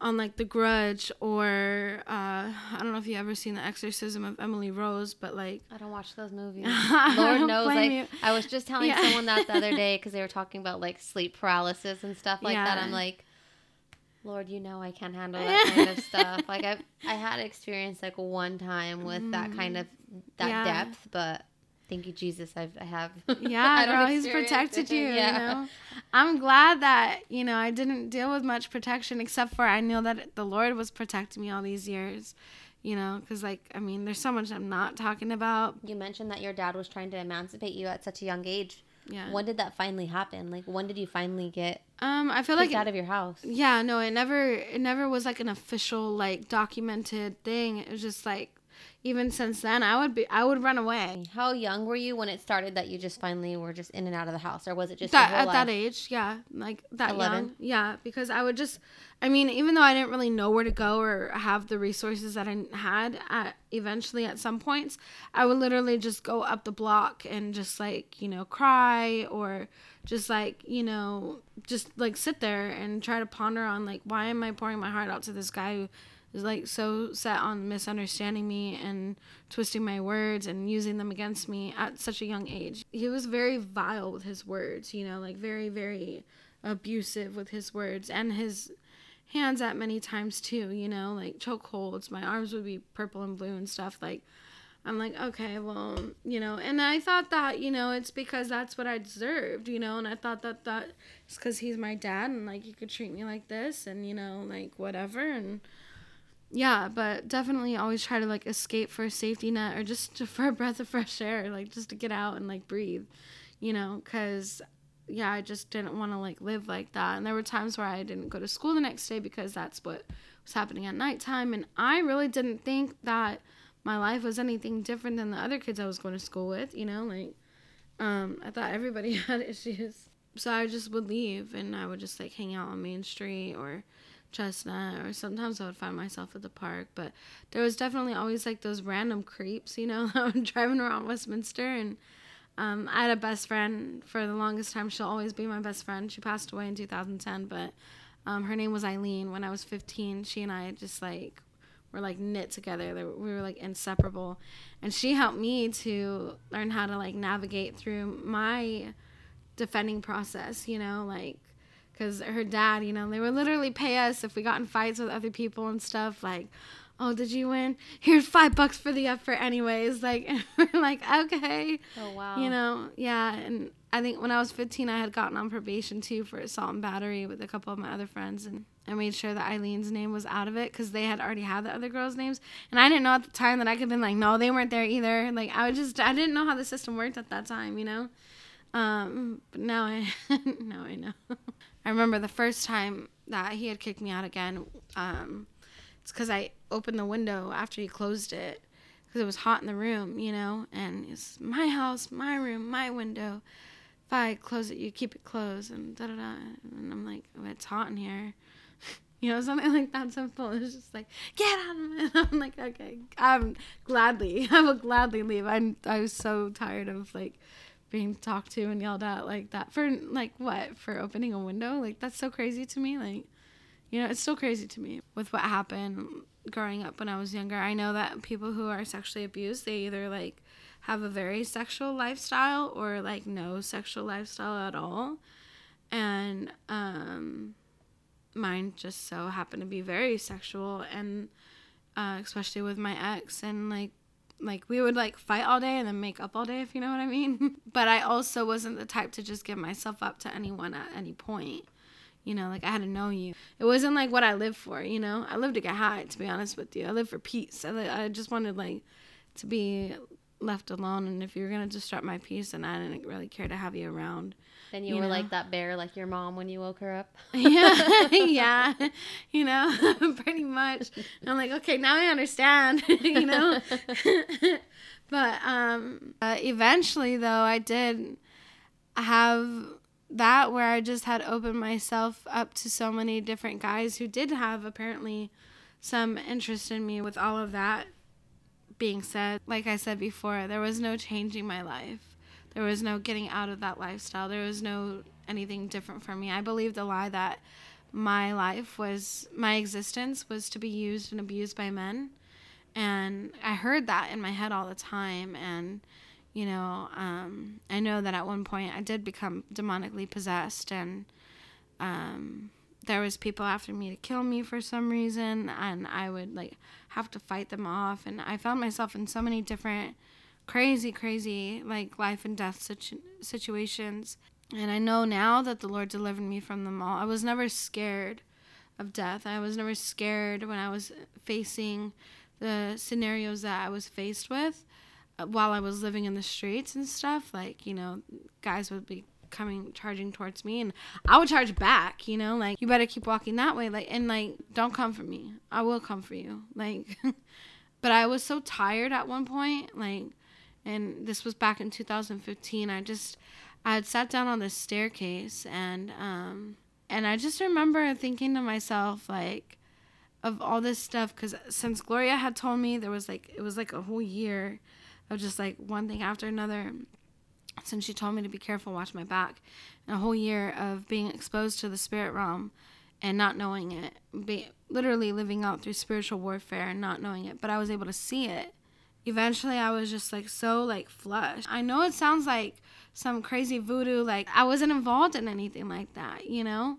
on like the grudge or uh i don't know if you ever seen the exorcism of emily rose but like
i don't watch those movies [LAUGHS] lord knows like i was just telling yeah. someone that the other [LAUGHS] day because they were talking about like sleep paralysis and stuff like yeah. that i'm like Lord, you know I can't handle that [LAUGHS] kind of stuff. Like I, I had experience like one time with mm. that kind of that yeah. depth, but thank you jesus I've, i have. [LAUGHS]
Yeah girl he's protected you yeah. you know? I'm glad that you know i didn't deal with much protection except for i know that the lord was protecting me all these years you know? Because like i mean there's so much i'm not talking about.
You mentioned that your dad was trying to emancipate you at such a young age. Yeah. When did that finally happen? Like when did you finally get
um i feel like
out of your house?
Yeah no it never it never was like an official like documented thing. It was just like even since then i would be i would run away
how young were you when it started that you just finally were just in and out of the house or was it just
that, at life? that age yeah like that 11? young yeah because i would just i mean even though i didn't really know where to go or have the resources that i had at eventually at some points i would literally just go up the block and just like you know cry or just like you know just like sit there and try to ponder on like why am i pouring my heart out to this guy who is like so set on misunderstanding me and twisting my words and using them against me at such a young age. He was very vile with his words, you know, like very, very abusive with his words and his hands at many times too, you know, like chokeholds. My arms would be purple and blue and stuff. Like, I'm like, okay, well, you know, and I thought that, you know, it's because that's what I deserved, you know, and I thought that that is because he's my dad and like he could treat me like this and, you know, like whatever. And yeah, but definitely always try to like escape for a safety net or just to, [LAUGHS] for a breath of fresh air, like just to get out and like breathe, you know, because yeah, I just didn't want to like live like that. And there were times where I didn't go to school the next day because that's what was happening at nighttime. And I really didn't think that my life was anything different than the other kids I was going to school with, you know, like um, I thought everybody [LAUGHS] had issues. So I just would leave and I would just like hang out on Main Street or Chestnut or sometimes I would find myself at the park, but there was definitely always like those random creeps, you know, [LAUGHS] driving around Westminster and um, I had a best friend for the longest time. She'll always be my best friend. She passed away in 2010, but um, her name was Eileen. When I was 15, she and I just like were like knit together. We were like inseparable. And she helped me to learn how to like navigate through my defending process, you know, like because her dad, you know, they would literally pay us if we got in fights with other people and stuff. Like, oh, did you win? Here's five bucks for the effort, anyways. Like, [LAUGHS] like okay.
Oh wow.
You know, yeah. And I think when I was 15, I had gotten on probation too for assault and battery with a couple of my other friends, and I made sure that Eileen's name was out of it because they had already had the other girls' names, and I didn't know at the time that I could have been like, no, they weren't there either. Like I was just, I didn't know how the system worked at that time, you know. Um, but now I, [LAUGHS] now I know. I remember the first time that he had kicked me out again. Um, it's because I opened the window after he closed it because it was hot in the room, you know, and it's my house, my room, my window. If I close it, you keep it closed, and da da da. And I'm like, oh, it's hot in here. [LAUGHS] You know, something like that simple. It's just like, get out of it. [LAUGHS] I'm like, okay, I'm gladly, [LAUGHS] I will gladly leave. I'm, I was so tired of like being talked to and yelled at like that for like what for opening a window. Like that's so crazy to me. Like, you know, it's still crazy to me with what happened growing up when I was younger. I know that people who are sexually abused, they either like have a very sexual lifestyle or like no sexual lifestyle at all. And um mine just so happened to be very sexual and uh, especially with my ex and like like we would like fight all day and then make up all day if you know what i mean. [LAUGHS] But i also wasn't the type to just give myself up to anyone at any point you know like i had to know you. It wasn't like what i lived for you know? I lived to get high to be honest with you. I lived for peace. I, I just wanted like to be left alone. And if you were gonna disrupt my peace then i didn't really care to have you around
and you, you were know? like that bear, like your mom when you woke her up. [LAUGHS]
yeah, [LAUGHS] yeah, you know, [LAUGHS] pretty much. And I'm like, okay, now I understand, you know. but um, uh, eventually, though, I did have that where I just had opened myself up to so many different guys who did have apparently some interest in me. With all of that being said, like I said before, there was no changing my life there was no getting out of that lifestyle. There was no anything different for me. I believed the lie that my life was my existence was to be used and abused by men. And I heard that in my head all the time and you know, um, I know that at one point I did become demonically possessed and um, there was people after me to kill me for some reason and I would like have to fight them off and I found myself in so many different crazy, crazy like life and death situ- situations. And I know now that the Lord delivered me from them all. I was never scared of death. I was never scared when I was facing the scenarios that I was faced with uh, while I was living in the streets and stuff. Like, you know, guys would be coming charging towards me and I would charge back, you know, like you better keep walking that way like and like don't come for me. I will come for you. Like [LAUGHS] but I was so tired at one point, like and this was back in 2015. I just I had sat down on the staircase and um and I just remember thinking to myself like of all this stuff cuz since Gloria had told me there was like it was like a whole year of just like one thing after another since she told me to be careful watch my back and a whole year of being exposed to the spirit realm and not knowing it be literally living out through spiritual warfare and not knowing it but I was able to see it eventually I was just like so like flushed. I know it sounds like some crazy voodoo, like I wasn't involved in anything like that, you know?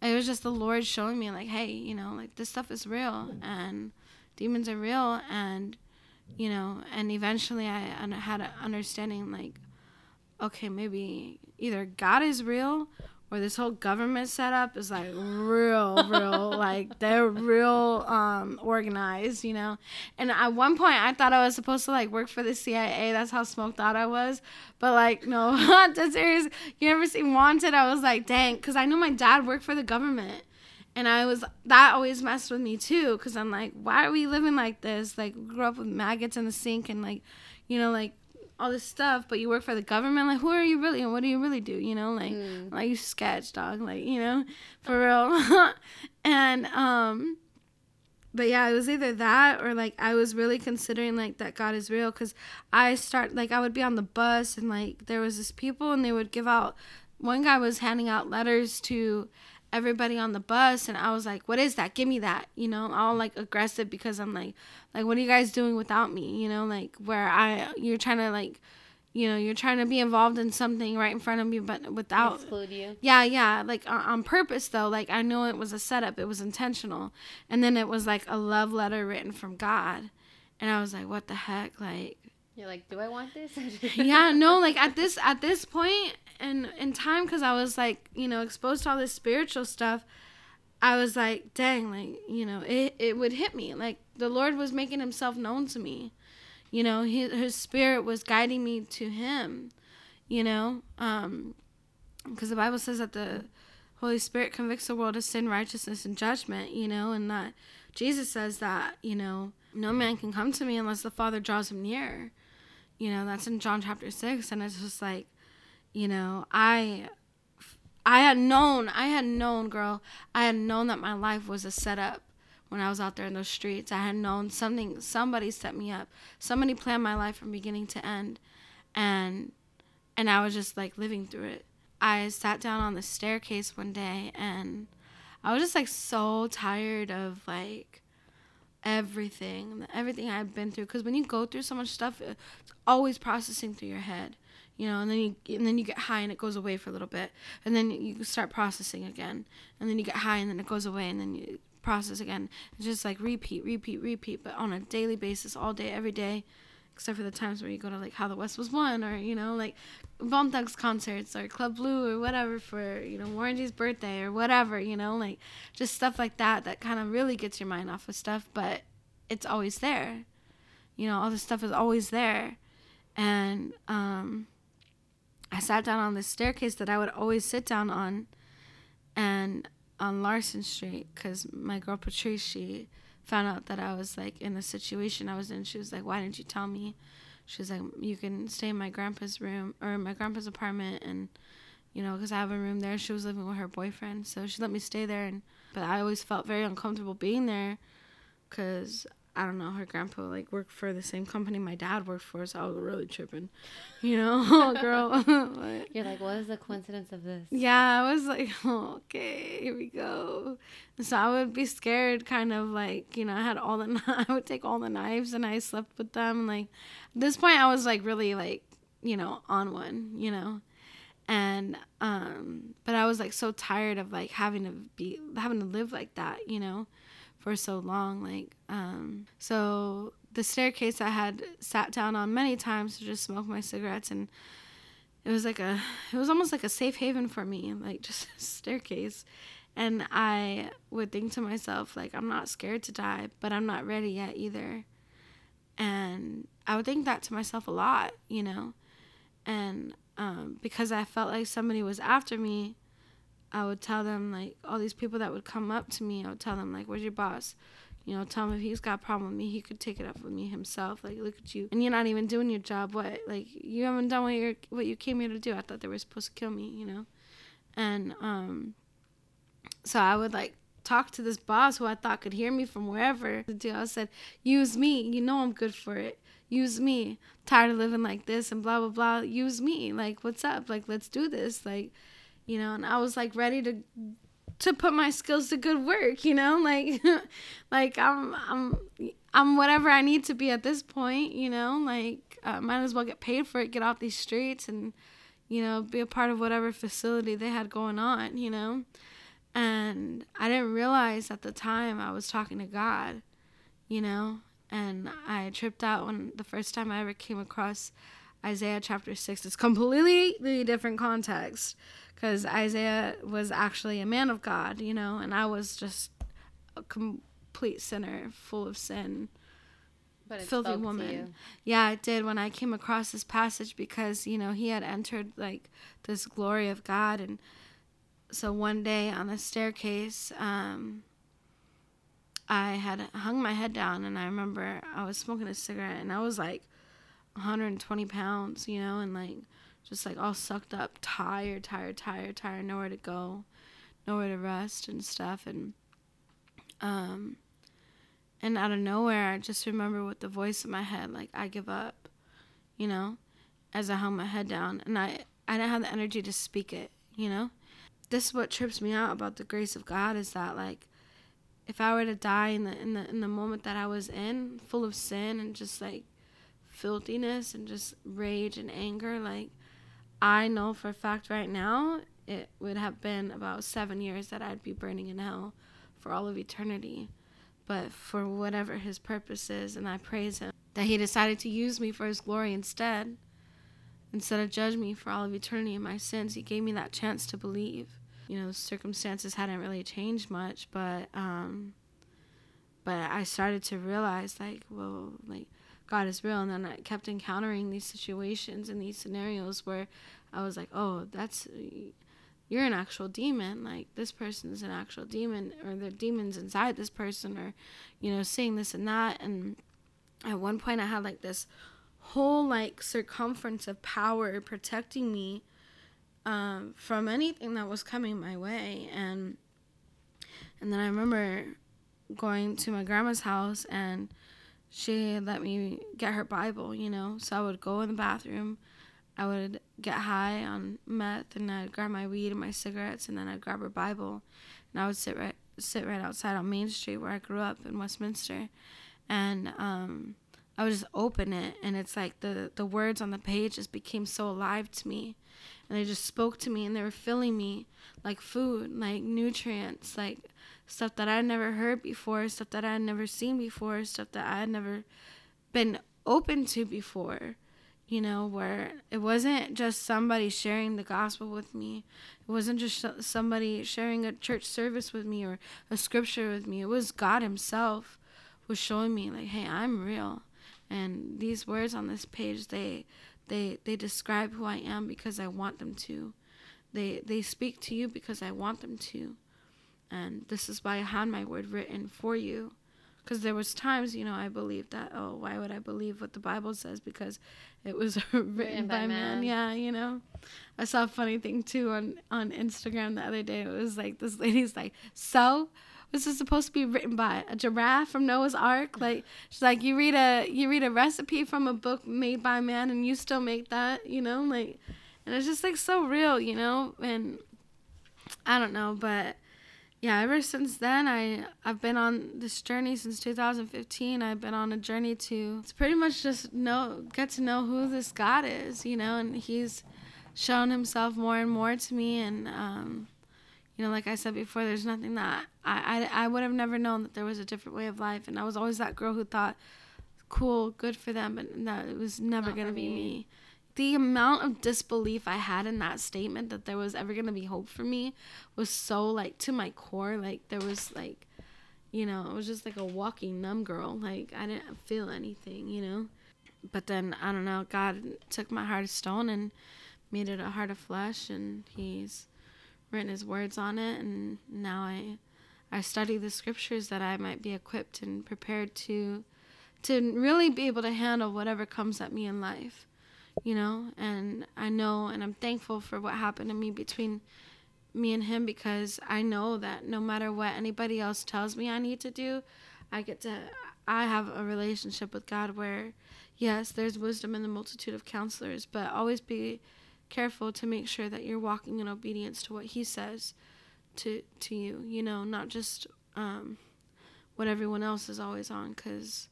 It was just the Lord showing me like, hey, you know, like this stuff is real and demons are real and you know, and eventually I had an understanding like, okay, maybe either God is real or this whole government setup is like real, real, [LAUGHS] like they're real um, organized, you know. And at one point, I thought I was supposed to like work for the CIA. That's how smoked out I was. But like, no, [LAUGHS] that's serious. You ever seen Wanted? I was like, dang, because I knew my dad worked for the government. And I was that always messed with me too, because I'm like, why are we living like this? Like, grew up with maggots in the sink and like, you know, like all this stuff, but you work for the government. Like, who are you really, and what do you really do? You know, like, mm. like you sketch, dog. Like, you know, for real. [LAUGHS] and um, but yeah, it was either that or like I was really considering like that God is real because I start like I would be on the bus and like there was this people and they would give out. One guy was handing out letters to everybody on the bus and I was like, "What is that? Give me that." You know, all like aggressive because I'm like, like what are you guys doing without me? You know, like where I you're trying to like you know, you're trying to be involved in something right in front of me but without
exclude you.
Yeah, yeah, like on, on purpose though. Like I know it was a setup. It was intentional. And then it was like a love letter written from God. And I was like, "What the heck?" Like
you're like, do I want this? [LAUGHS]
yeah, no, like at this at this point in in time, because I was like, you know, exposed to all this spiritual stuff. I was like, dang, like you know, it it would hit me. Like the Lord was making Himself known to me. You know, His His Spirit was guiding me to Him. You know, um, because the Bible says that the Holy Spirit convicts the world of sin, righteousness, and judgment. You know, and that Jesus says that you know no man can come to me unless the Father draws him near. You know, that's in John chapter 6 and it's just like, you know, I I had known, I had known, girl, I had known that my life was a setup when I was out there in those streets. I had known something, somebody set me up. Somebody planned my life from beginning to end. And and I was just like living through it. I sat down on the staircase one day and I was just like so tired of like everything, everything I've been through. Because when you go through so much stuff, it's always processing through your head, you know. And then you and then you get high and it goes away for a little bit, and then you start processing again, and then you get high and then it goes away, and then you process again. It's just like repeat, repeat, repeat, but on a daily basis, all day, every day except for the times where you go to like How the West Was Won or you know like Bone Thugs concerts or Club Blue or whatever for you know Warren G's birthday or whatever you know like just stuff like that that kind of really gets your mind off of stuff but it's always there you know all this stuff is always there and um I sat down on this staircase that I would always sit down on and on Larson Street because my girl Patrice she found out that I was like in the situation I was in, she was like, "Why didn't you tell me?" She was like, "You can stay in my grandpa's room or my grandpa's apartment, and you know, because I have a room there." She was living with her boyfriend, so she let me stay there, and but I always felt very uncomfortable being there, because I don't know, her grandpa like worked for the same company my dad worked for, so I was really tripping, [LAUGHS] you know, [LAUGHS] girl. [LAUGHS]
You're like, what is the coincidence of this?
Yeah, I was like, oh, okay, here we go. And so I would be scared, kind of like, you know, I had all the, I would take all the knives and I slept with them. Like, at this point, I was like really like, you know, on one, you know, and um, but I was like so tired of like having to be having to live like that, you know for so long. Like, um, so the staircase I had sat down on many times to just smoke my cigarettes, and it was like a, it was almost like a safe haven for me, like [LAUGHS] just a staircase. And I would think to myself, like, I'm not scared to die, but I'm not ready yet either. And I would think that to myself a lot, you know? And um, because I felt like somebody was after me, I would tell them like all these people that would come up to me. I would tell them like, "Where's your boss?" You know, tell him if he's got a problem with me, he could take it up with me himself. Like, look at you, and you're not even doing your job. What? Like, you haven't done what you what you came here to do. I thought they were supposed to kill me. You know, and um, so I would like talk to this boss who I thought could hear me from wherever. The deal I said, "Use me. You know I'm good for it. Use me. Tired of living like this and blah blah blah. Use me. Like, what's up? Like, let's do this. Like." You know, and I was like ready to to put my skills to good work, you know, [LAUGHS] like like I'm I'm I'm whatever I need to be at this point, you know, like uh, might as well get paid for it, get off these streets, and you know, be a part of whatever facility they had going on, you know. And I didn't realize at the time I was talking to God, you know, and I tripped out when the first time I ever came across Isaiah chapter 6. It's completely different context because Isaiah was actually a man of God, you know, and I was just a complete sinner, full of sin. filthy woman. Yeah, it did when I came across this passage because, you know, he had entered like this glory of God and so one day on the staircase, um, I had hung my head down and I remember I was smoking a cigarette and I was like 120 pounds, you know, and like just like all sucked up, tired, tired, tired, tired, nowhere to go, nowhere to rest and stuff. And, um, and out of nowhere, I just remember with the voice in my head, like, I give up, you know, as I hung my head down. And I, I didn't have the energy to speak it, you know? This is what trips me out about the grace of God is that, like, if I were to die in the in the in the moment that I was in, full of sin and just like filthiness and just rage and anger, like I know for a fact right now it would have been about seven years that I'd be burning in hell for all of eternity. But for whatever his purpose is, and I praise him that he decided to use me for his glory instead. Instead of judge me for all of eternity in my sins, he gave me that chance to believe you know, circumstances hadn't really changed much, but um, but I started to realize like, well, like God is real, and then I kept encountering these situations and these scenarios where I was like, oh, that's you're an actual demon. Like this person's an actual demon, or the demons inside this person, or you know, seeing this and that. And at one point, I had like this whole like circumference of power protecting me um, from anything that was coming my way. And and then I remember going to my grandma's house and she let me get her Bible, you know. So I would go in the bathroom, I would get high on meth, and I'd grab my weed and my cigarettes, and then I'd grab her Bible, and I would sit right sit right outside on Main Street where I grew up in Westminster, and um, I would just open it, and it's like the the words on the page just became so alive to me, and they just spoke to me and they were filling me like food, like nutrients, like stuff that I'd never heard before, stuff that I had never seen before, stuff that I had never been open to before. You know, where it wasn't just somebody sharing the gospel with me. It wasn't just somebody sharing a church service with me or a scripture with me. It was God Himself was showing me, like, hey, I'm real. And these words on this page, they they they describe who I am because I want them to. They they speak to you because I want them to. And this is why I had my word written for you. Because there was times, you know, I believed that, oh, why would I believe what the Bible says? Because it was written, [LAUGHS] written by, by man. man. Yeah, you know. I saw a funny thing too on, on Instagram the other day. It was like this lady's like, so this is supposed to be written by a giraffe from Noah's Ark. Like she's like, you read a you read a recipe from a book made by man, and you still make that, you know, like, and it's just like so real, you know, and I don't know, but yeah, ever since then, I I've been on this journey since 2015. I've been on a journey to it's pretty much just know get to know who this God is, you know, and He's shown Himself more and more to me, and um, you know, like I said before, there's nothing that I, I, I would have never known that there was a different way of life. And I was always that girl who thought, cool, good for them, but that it was never going to be me. The amount of disbelief I had in that statement that there was ever going to be hope for me was so, like, to my core. Like, there was, like, you know, it was just like a walking numb girl. Like, I didn't feel anything, you know? But then, I don't know, God took my heart of stone and made it a heart of flesh, and He's written his words on it and now I I study the scriptures that I might be equipped and prepared to to really be able to handle whatever comes at me in life. You know, and I know and I'm thankful for what happened to me between me and him because I know that no matter what anybody else tells me I need to do, I get to I have a relationship with God where yes, there's wisdom in the multitude of counselors, but always be careful to make sure that you're walking in obedience to what he says to to you you know not just um, what everyone else is always on because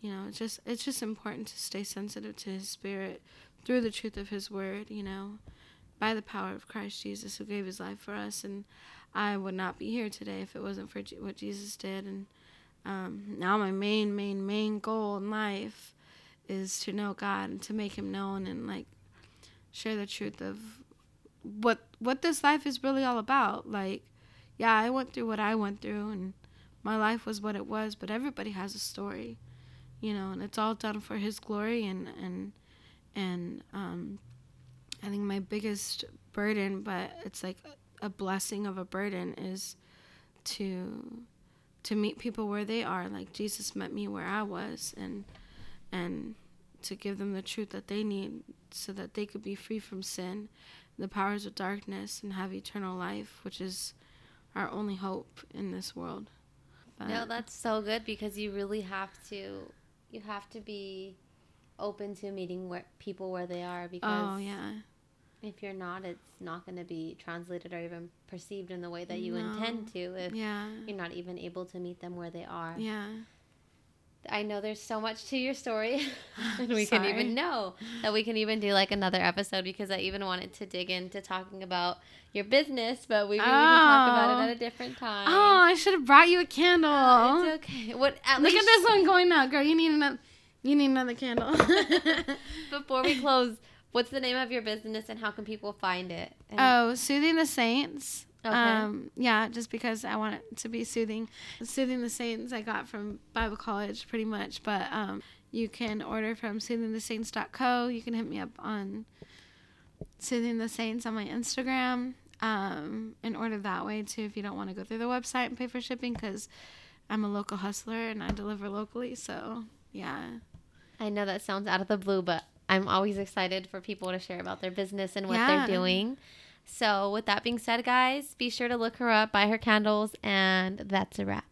you know it's just it's just important to stay sensitive to his spirit through the truth of his word you know by the power of christ jesus who gave his life for us. And i would not be here today if it wasn't for what jesus did. And um, now my main, main, main goal in life is to know God and to make Him known and like share the truth of what what this life is really all about. Like, yeah, I went through what I went through and my life was what it was, but everybody has a story, you know, and it's all done for His glory and and and um, I think my biggest burden, but it's like a blessing of a burden, is to to meet people where they are, like Jesus met me where I was, and and to give them the truth that they need, so that they could be free from sin, the powers of darkness, and have eternal life, which is our only hope in this world.
But no, that's so good because you really have to, you have to be open to meeting where people where they are oh, because
oh yeah
if you're not it's not going to be translated or even perceived in the way that you no. intend to if
yeah.
you're not even able to meet them where they are
yeah
I know there's so much to your story, [LAUGHS] [LAUGHS] and we can even know that we can even do like another episode because I even wanted to dig into talking about your business, but we, oh. we can talk about it at a different time.
Oh, I should have brought you a candle.
Uh, it's okay. What?
Look at this one going out, girl. You need another. You need another candle. [LAUGHS]
Before we close, what's the name of your business and how can people find it? And
oh, Soothing the Saints. Okay. Um, yeah, just because I want it to be soothing. Soothing the Saints I got from Bible college pretty much, but um, you can order from soothingthesaints.co. You can hit me up on Soothing the Saints on my Instagram um, and order that way too if you don't want to go through the website and pay for shipping because I'm a local hustler and I deliver locally. So, yeah.
I know that sounds out of the blue, but I'm always excited for people to share about their business and what yeah. they're doing. So, with that being said, guys, be sure to look her up, buy her candles, and that's a wrap.